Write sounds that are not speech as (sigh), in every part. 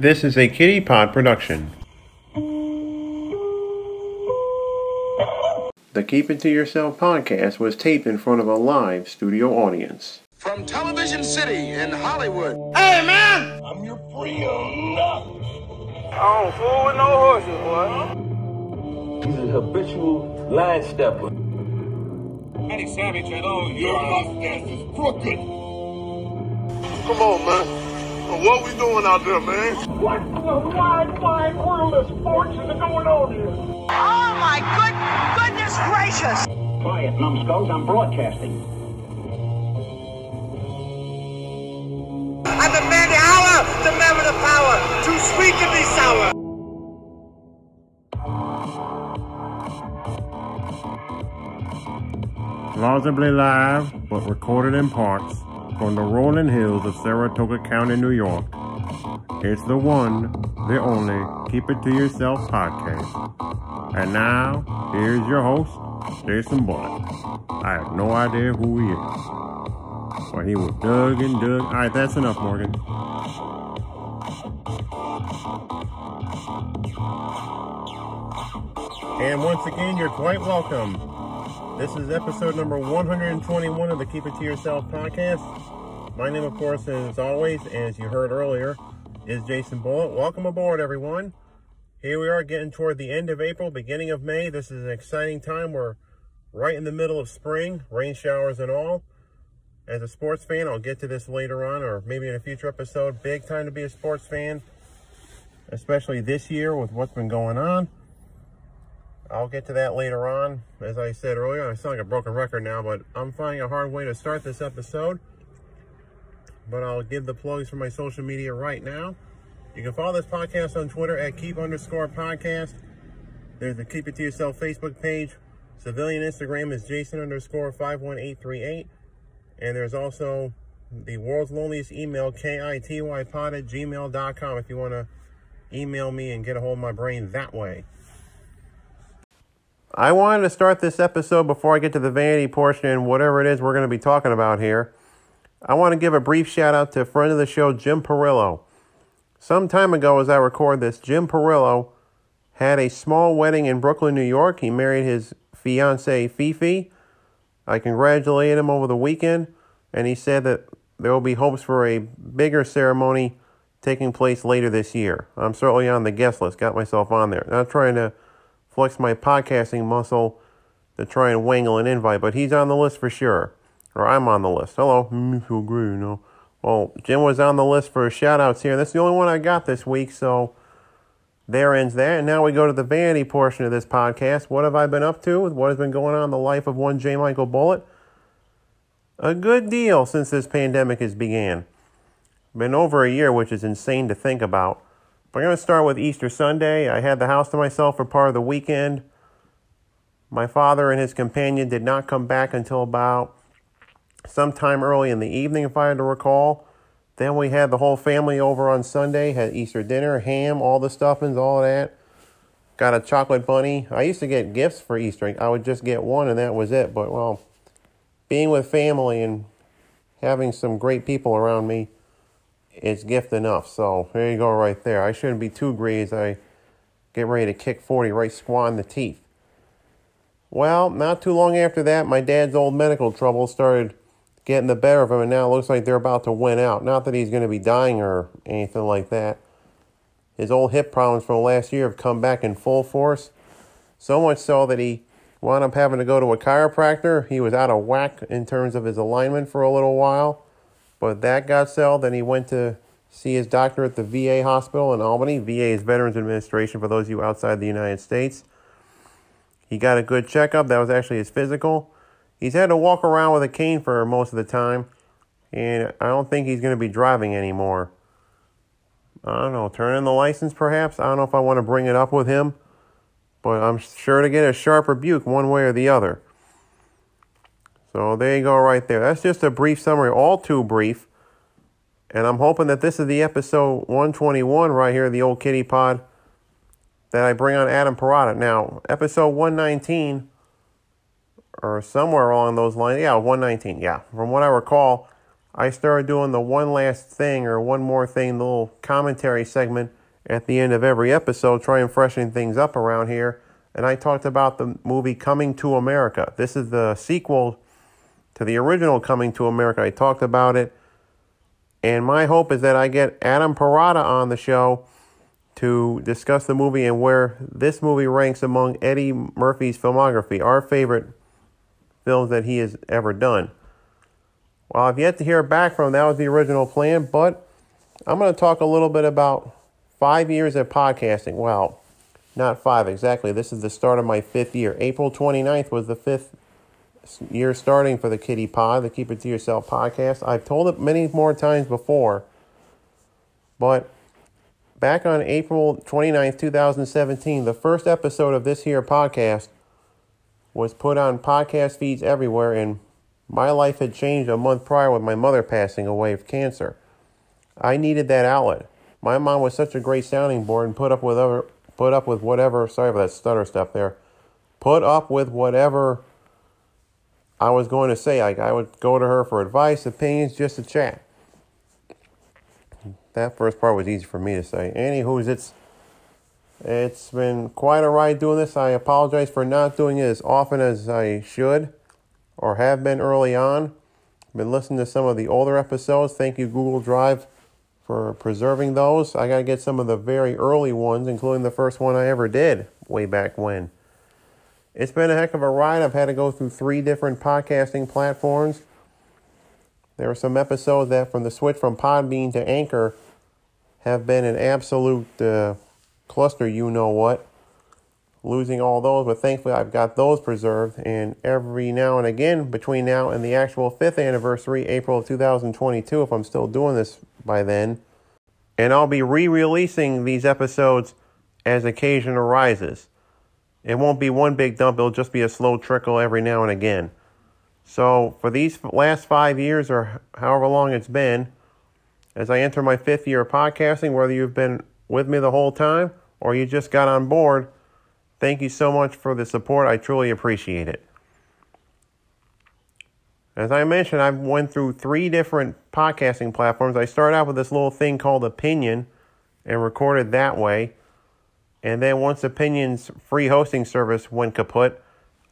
This is a Kitty Pod production. The Keep It To Yourself podcast was taped in front of a live studio audience. From Television City in Hollywood. Hey, man! I'm your friend. I don't fool with no horses, boy. He's a habitual line stepper. Eddie Savage, I know Your mustache is crooked. Come on, man. What we doing out there, man? What in the wide, wide world of sports is going on here? Oh my good goodness gracious! Quiet, numbskulls, I'm broadcasting. I'm the the hour, the man with the power. Too sweet to be sour. Plausibly live, but recorded in parts, from the rolling hills of Saratoga County, New York. It's the one, the only Keep It To Yourself podcast. And now, here's your host, Jason Bullitt. I have no idea who he is. But he was dug and dug. Alright, that's enough, Morgan. And once again, you're quite welcome. This is episode number 121 of the Keep It To Yourself podcast. My name, of course, as always, as you heard earlier, is Jason Bullitt. Welcome aboard, everyone. Here we are getting toward the end of April, beginning of May. This is an exciting time. We're right in the middle of spring, rain showers and all. As a sports fan, I'll get to this later on or maybe in a future episode. Big time to be a sports fan, especially this year with what's been going on. I'll get to that later on. As I said earlier, I sound like a broken record now, but I'm finding a hard way to start this episode. But I'll give the plugs for my social media right now. You can follow this podcast on Twitter at keep underscore podcast. There's the Keep It To Yourself Facebook page. Civilian Instagram is Jason underscore 51838. And there's also the world's loneliest email, kitypod at gmail.com if you want to email me and get a hold of my brain that way. I wanted to start this episode before I get to the vanity portion and whatever it is we're going to be talking about here. I want to give a brief shout out to a friend of the show, Jim Perillo. Some time ago, as I record this, Jim Perillo had a small wedding in Brooklyn, New York. He married his fiancee, Fifi. I congratulated him over the weekend, and he said that there will be hopes for a bigger ceremony taking place later this year. I'm certainly on the guest list, got myself on there. Not trying to flex my podcasting muscle to try and wangle an invite, but he's on the list for sure. Or I'm on the list. Hello, mm, me feel great, you know. Well, Jim was on the list for shout outs here. That's the only one I got this week, so there ends that. And now we go to the vanity portion of this podcast. What have I been up to? What has been going on in the life of one J. Michael Bullitt? A good deal since this pandemic has began. Been over a year, which is insane to think about. I'm going to start with Easter Sunday. I had the house to myself for part of the weekend. My father and his companion did not come back until about sometime early in the evening, if I had to recall. Then we had the whole family over on Sunday, had Easter dinner, ham, all the stuffings, all that. Got a chocolate bunny. I used to get gifts for Easter. I would just get one and that was it. But, well, being with family and having some great people around me is gift enough. So there you go, right there. I shouldn't be too greedy I get ready to kick 40 right squat in the teeth. Well, not too long after that, my dad's old medical trouble started getting the better of him, and now it looks like they're about to win out. Not that he's going to be dying or anything like that. His old hip problems from last year have come back in full force. So much so that he wound up having to go to a chiropractor. He was out of whack in terms of his alignment for a little while. But that got settled. Then he went to see his doctor at the VA hospital in Albany. VA is Veterans Administration for those of you outside the United States. He got a good checkup. That was actually his physical. He's had to walk around with a cane for most of the time. And I don't think he's going to be driving anymore. I don't know, turn in the license perhaps. I don't know if I want to bring it up with him. But I'm sure to get a sharp rebuke one way or the other. So there you go, right there. That's just a brief summary, all too brief. And I'm hoping that this is the episode 121 right here, the old kitty pod, that I bring on Adam Parada. Now, episode 119, or somewhere along those lines, yeah, 119, yeah. From what I recall, I started doing the one last thing or one more thing, the little commentary segment at the end of every episode, trying freshen things up around here. And I talked about the movie Coming to America. This is the sequel to the original Coming to America. I talked about it. And my hope is that I get Adam Parada on the show to discuss the movie and where this movie ranks among Eddie Murphy's filmography, our favorite films that he has ever done. Well, I've yet to hear back from him. That was the original plan, but I'm going to talk a little bit about five years of podcasting. Well, not five exactly. This is the start of my fifth year. April 29th was the fifth year starting for the Kitty Pod, the Keep It To Yourself podcast. I've told it many more times before, but back on April 29th, 2017, the first episode of this here podcast was put on podcast feeds everywhere, and my life had changed a month prior with my mother passing away of cancer. I needed that outlet. My mom was such a great sounding board and put up with other, put up with whatever. Sorry for that stutter stuff there. Put up with whatever I was going to say. Like I would go to her for advice, opinions, just to chat. That first part was easy for me to say. Anywho's it's it's been quite a ride doing this. I apologize for not doing it as often as I should or have been early on. Been listening to some of the older episodes. Thank you, Google Drive, for preserving those. I got to get some of the very early ones, including the first one I ever did way back when. It's been a heck of a ride. I've had to go through three different podcasting platforms. There are some episodes that, from the switch from Podbean to Anchor, have been an absolute uh, cluster, you know what. Losing all those, but thankfully I've got those preserved. And every now and again, between now and the actual fifth anniversary, April of 2022, if I'm still doing this by then, and I'll be re releasing these episodes as occasion arises. It won't be one big dump, it'll just be a slow trickle every now and again. So, for these last five years or however long it's been, as I enter my fifth year of podcasting, whether you've been with me the whole time or you just got on board, thank you so much for the support. I truly appreciate it. As I mentioned, I've went through three different podcasting platforms. I started out with this little thing called Opinion and recorded that way. And then once Opinion's free hosting service went kaput,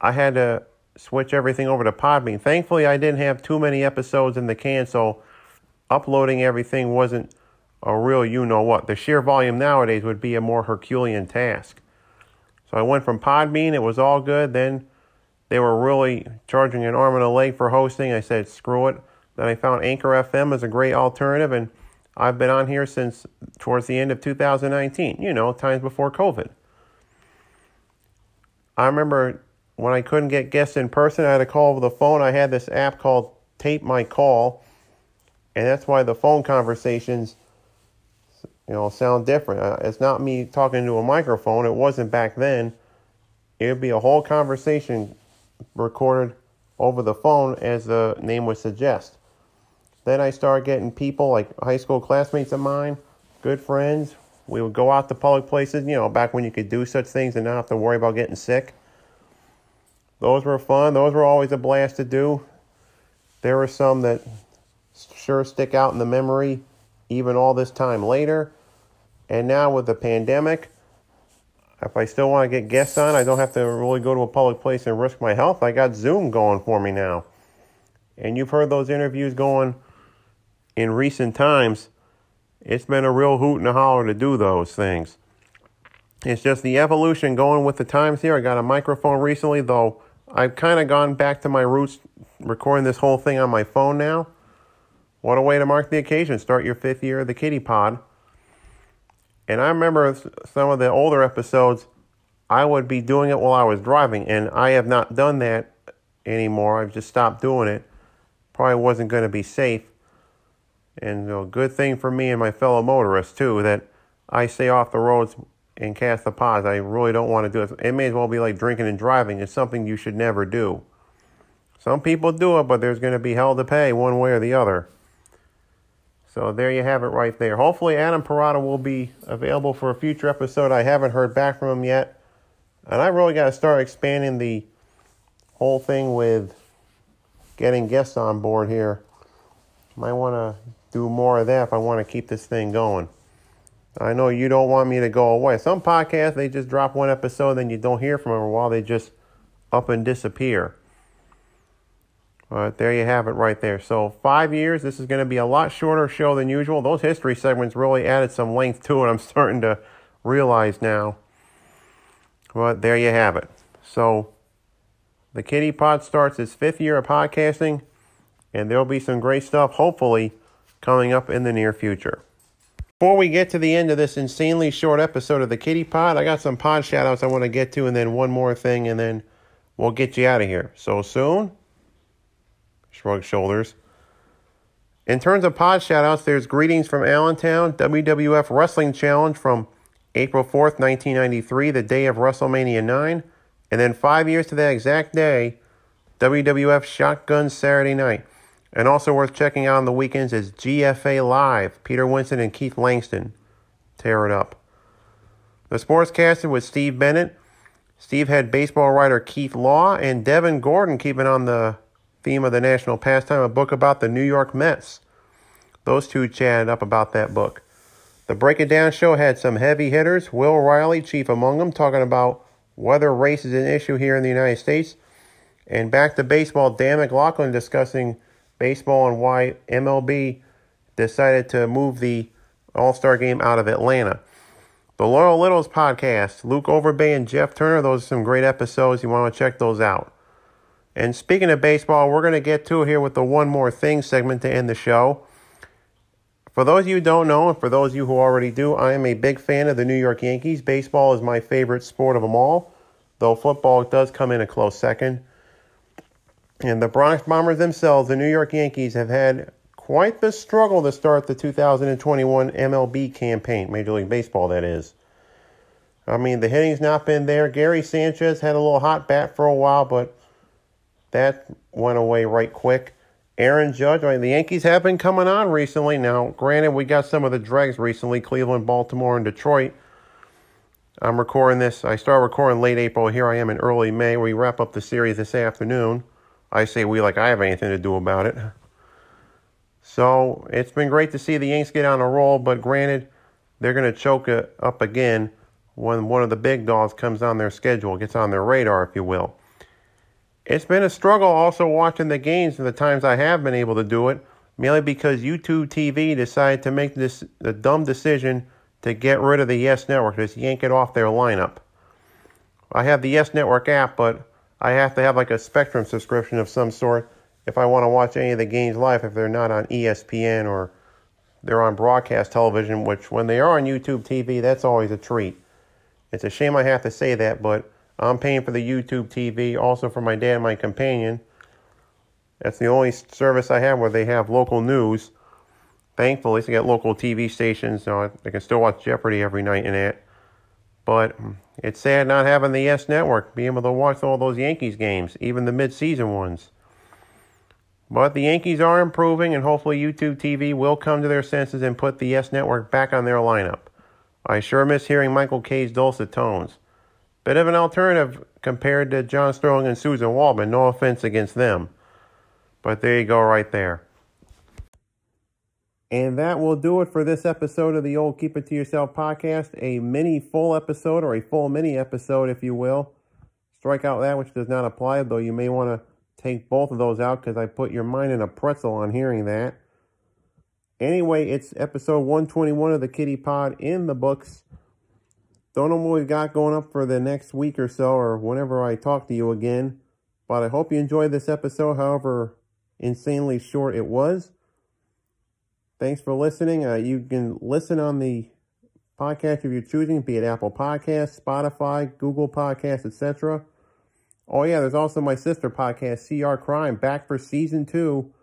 I had to switch everything over to Podbean. Thankfully, I didn't have too many episodes in the can, so uploading everything wasn't a real you know what. The sheer volume nowadays would be a more Herculean task. So I went from Podbean, it was all good. Then they were really charging an arm and a leg for hosting. I said, screw it. Then I found Anchor FM as a great alternative, and I've been on here since towards the end of 2019, you know, times before COVID. I remember when I couldn't get guests in person, I had to call over the phone. I had this app called Tape My Call, and that's why the phone conversations, you know, sound different. Uh, it's not me talking to a microphone. It wasn't back then. It would be a whole conversation recorded over the phone, as the name would suggest. Then I started getting people like high school classmates of mine, good friends. We would go out to public places, you know, back when you could do such things and not have to worry about getting sick. Those were fun. Those were always a blast to do. There were some that sure stick out in the memory even all this time later. And now with the pandemic, if I still want to get guests on, I don't have to really go to a public place and risk my health. I got Zoom going for me now. And you've heard those interviews going in recent times. It's been a real hoot and a holler to do those things. It's just the evolution going with the times here. I got a microphone recently, though I've kind of gone back to my roots recording this whole thing on my phone now. What a way to mark the occasion. Start your fifth year of the Kitty Pod. And I remember some of the older episodes, I would be doing it while I was driving, and I have not done that anymore. I've just stopped doing it. Probably wasn't going to be safe. And a good thing for me and my fellow motorists, too, that I stay off the roads and cast the pods. I really don't want to do it. It may as well be like drinking and driving. It's something you should never do. Some people do it, but there's going to be hell to pay one way or the other. So there you have it right there. Hopefully, Adam Parada will be available for a future episode. I haven't heard back from him yet. And I really got to start expanding the whole thing with getting guests on board here. Might want to do more of that if I want to keep this thing going. I know you don't want me to go away. Some podcasts, they just drop one episode, then you don't hear from them a while. They just up and disappear. But there you have it right there. So, five years. This is going to be a lot shorter show than usual. Those history segments really added some length to it. I'm (laughs) starting to realize now. But there you have it. So, the Kitty Pod starts its fifth year of podcasting, and there'll be some great stuff, hopefully, coming up in the near future. Before we get to the end of this insanely short episode of the Kitty Pod, I got some pod shoutouts I want to get to, and then one more thing, and then we'll get you out of here. So soon? Shrug shoulders. In terms of pod shoutouts, there's Greetings from Allentown, WWF Wrestling Challenge from April 4th, 1993, the day of WrestleMania 9. And then five years to that exact day, WWF Shotgun Saturday Night. And also worth checking out on the weekends is GFA Live, Peter Winston and Keith Langston. Tear it up. The Sportscaster with Steve Bennett. Steve had baseball writer Keith Law and Devin Gordon keeping on the theme of the national pastime, a book about the New York Mets. Those two chatted up about that book. The Break It Down show had some heavy hitters. Will Riley, chief among them, talking about whether race is an issue here in the United States. And back to baseball, Dan McLaughlin discussing baseball and why MLB decided to move the All Star game out of Atlanta. The Loyal Littles podcast, Luke Overbay and Jeff Turner, those are some great episodes. You want to check those out. And speaking of baseball, we're going to get to here with the One More Thing segment to end the show. For those of you who don't know, and for those of you who already do, I am a big fan of the New York Yankees. Baseball is my favorite sport of them all, though football does come in a close second. And the Bronx Bombers themselves, the New York Yankees, have had quite the struggle to start the 2021 MLB campaign, Major League Baseball, that is. I mean, the hitting's not been there. Gary Sanchez had a little hot bat for a while, but that went away right quick. Aaron Judge, I mean, the Yankees have been coming on recently. Now, granted, we got some of the dregs recently Cleveland, Baltimore, and Detroit. I'm recording this. I start recording late April. Here I am in early May. We wrap up the series this afternoon. I say we like I have anything to do about it. So it's been great to see the Yanks get on a roll, but granted, they're going to choke it up again when one of the big dogs comes on their schedule, gets on their radar, if you will. It's been a struggle also watching the games and the times I have been able to do it, mainly because YouTube TV decided to make this the dumb decision to get rid of the Yes Network, just yank it off their lineup. I have the Yes Network app, but I have to have like a Spectrum subscription of some sort if I want to watch any of the games live if they're not on ESPN or they're on broadcast television, which when they are on YouTube TV, that's always a treat. It's a shame I have to say that, but I'm paying for the YouTube TV, also for my dad and my companion. That's the only service I have where they have local news. Thankfully, they get local TV stations. So I can still watch Jeopardy every night in it. But it's sad not having the Yes Network, being able to watch all those Yankees games, even the mid-season ones. But the Yankees are improving, and hopefully YouTube TV will come to their senses and put the Yes Network back on their lineup. I sure miss hearing Michael Kay's dulcet tones. Bit of an alternative compared to John Sterling and Suzyn Waldman. No offense against them. But there you go, right there. And that will do it for this episode of the old Keep It To Yourself podcast. A mini full episode, or a full mini episode, if you will. Strike out that which does not apply, though you may want to take both of those out because I put your mind in a pretzel on hearing that. Anyway, it's episode 121 of the Kitty Pod in the books. Don't know what we've got going up for the next week or so, or whenever I talk to you again. But I hope you enjoyed this episode, however insanely short it was. Thanks for listening. Uh, you can listen on the podcast if you're choosing, be it Apple Podcasts, Spotify, Google Podcasts, etc. Oh yeah, there's also my sister podcast, CR Crime, back for season two.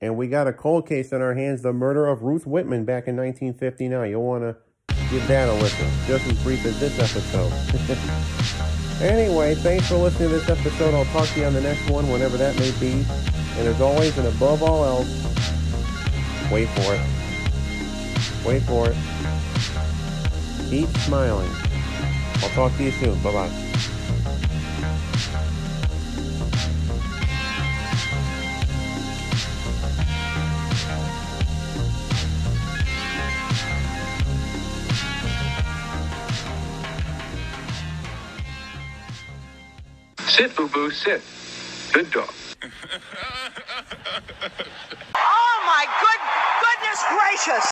And we got a cold case on our hands, the murder of Ruth Whitman back in 1959. You'll want to give that a listen, just as brief as this episode. (laughs) anyway, thanks for listening to this episode. I'll talk to you on the next one, whenever that may be. And as always, and above all else, Wait for it. Wait for it. Keep smiling. I'll talk to you soon. Bye-bye. Sit, boo boo, sit. Good dog. (laughs) gracious!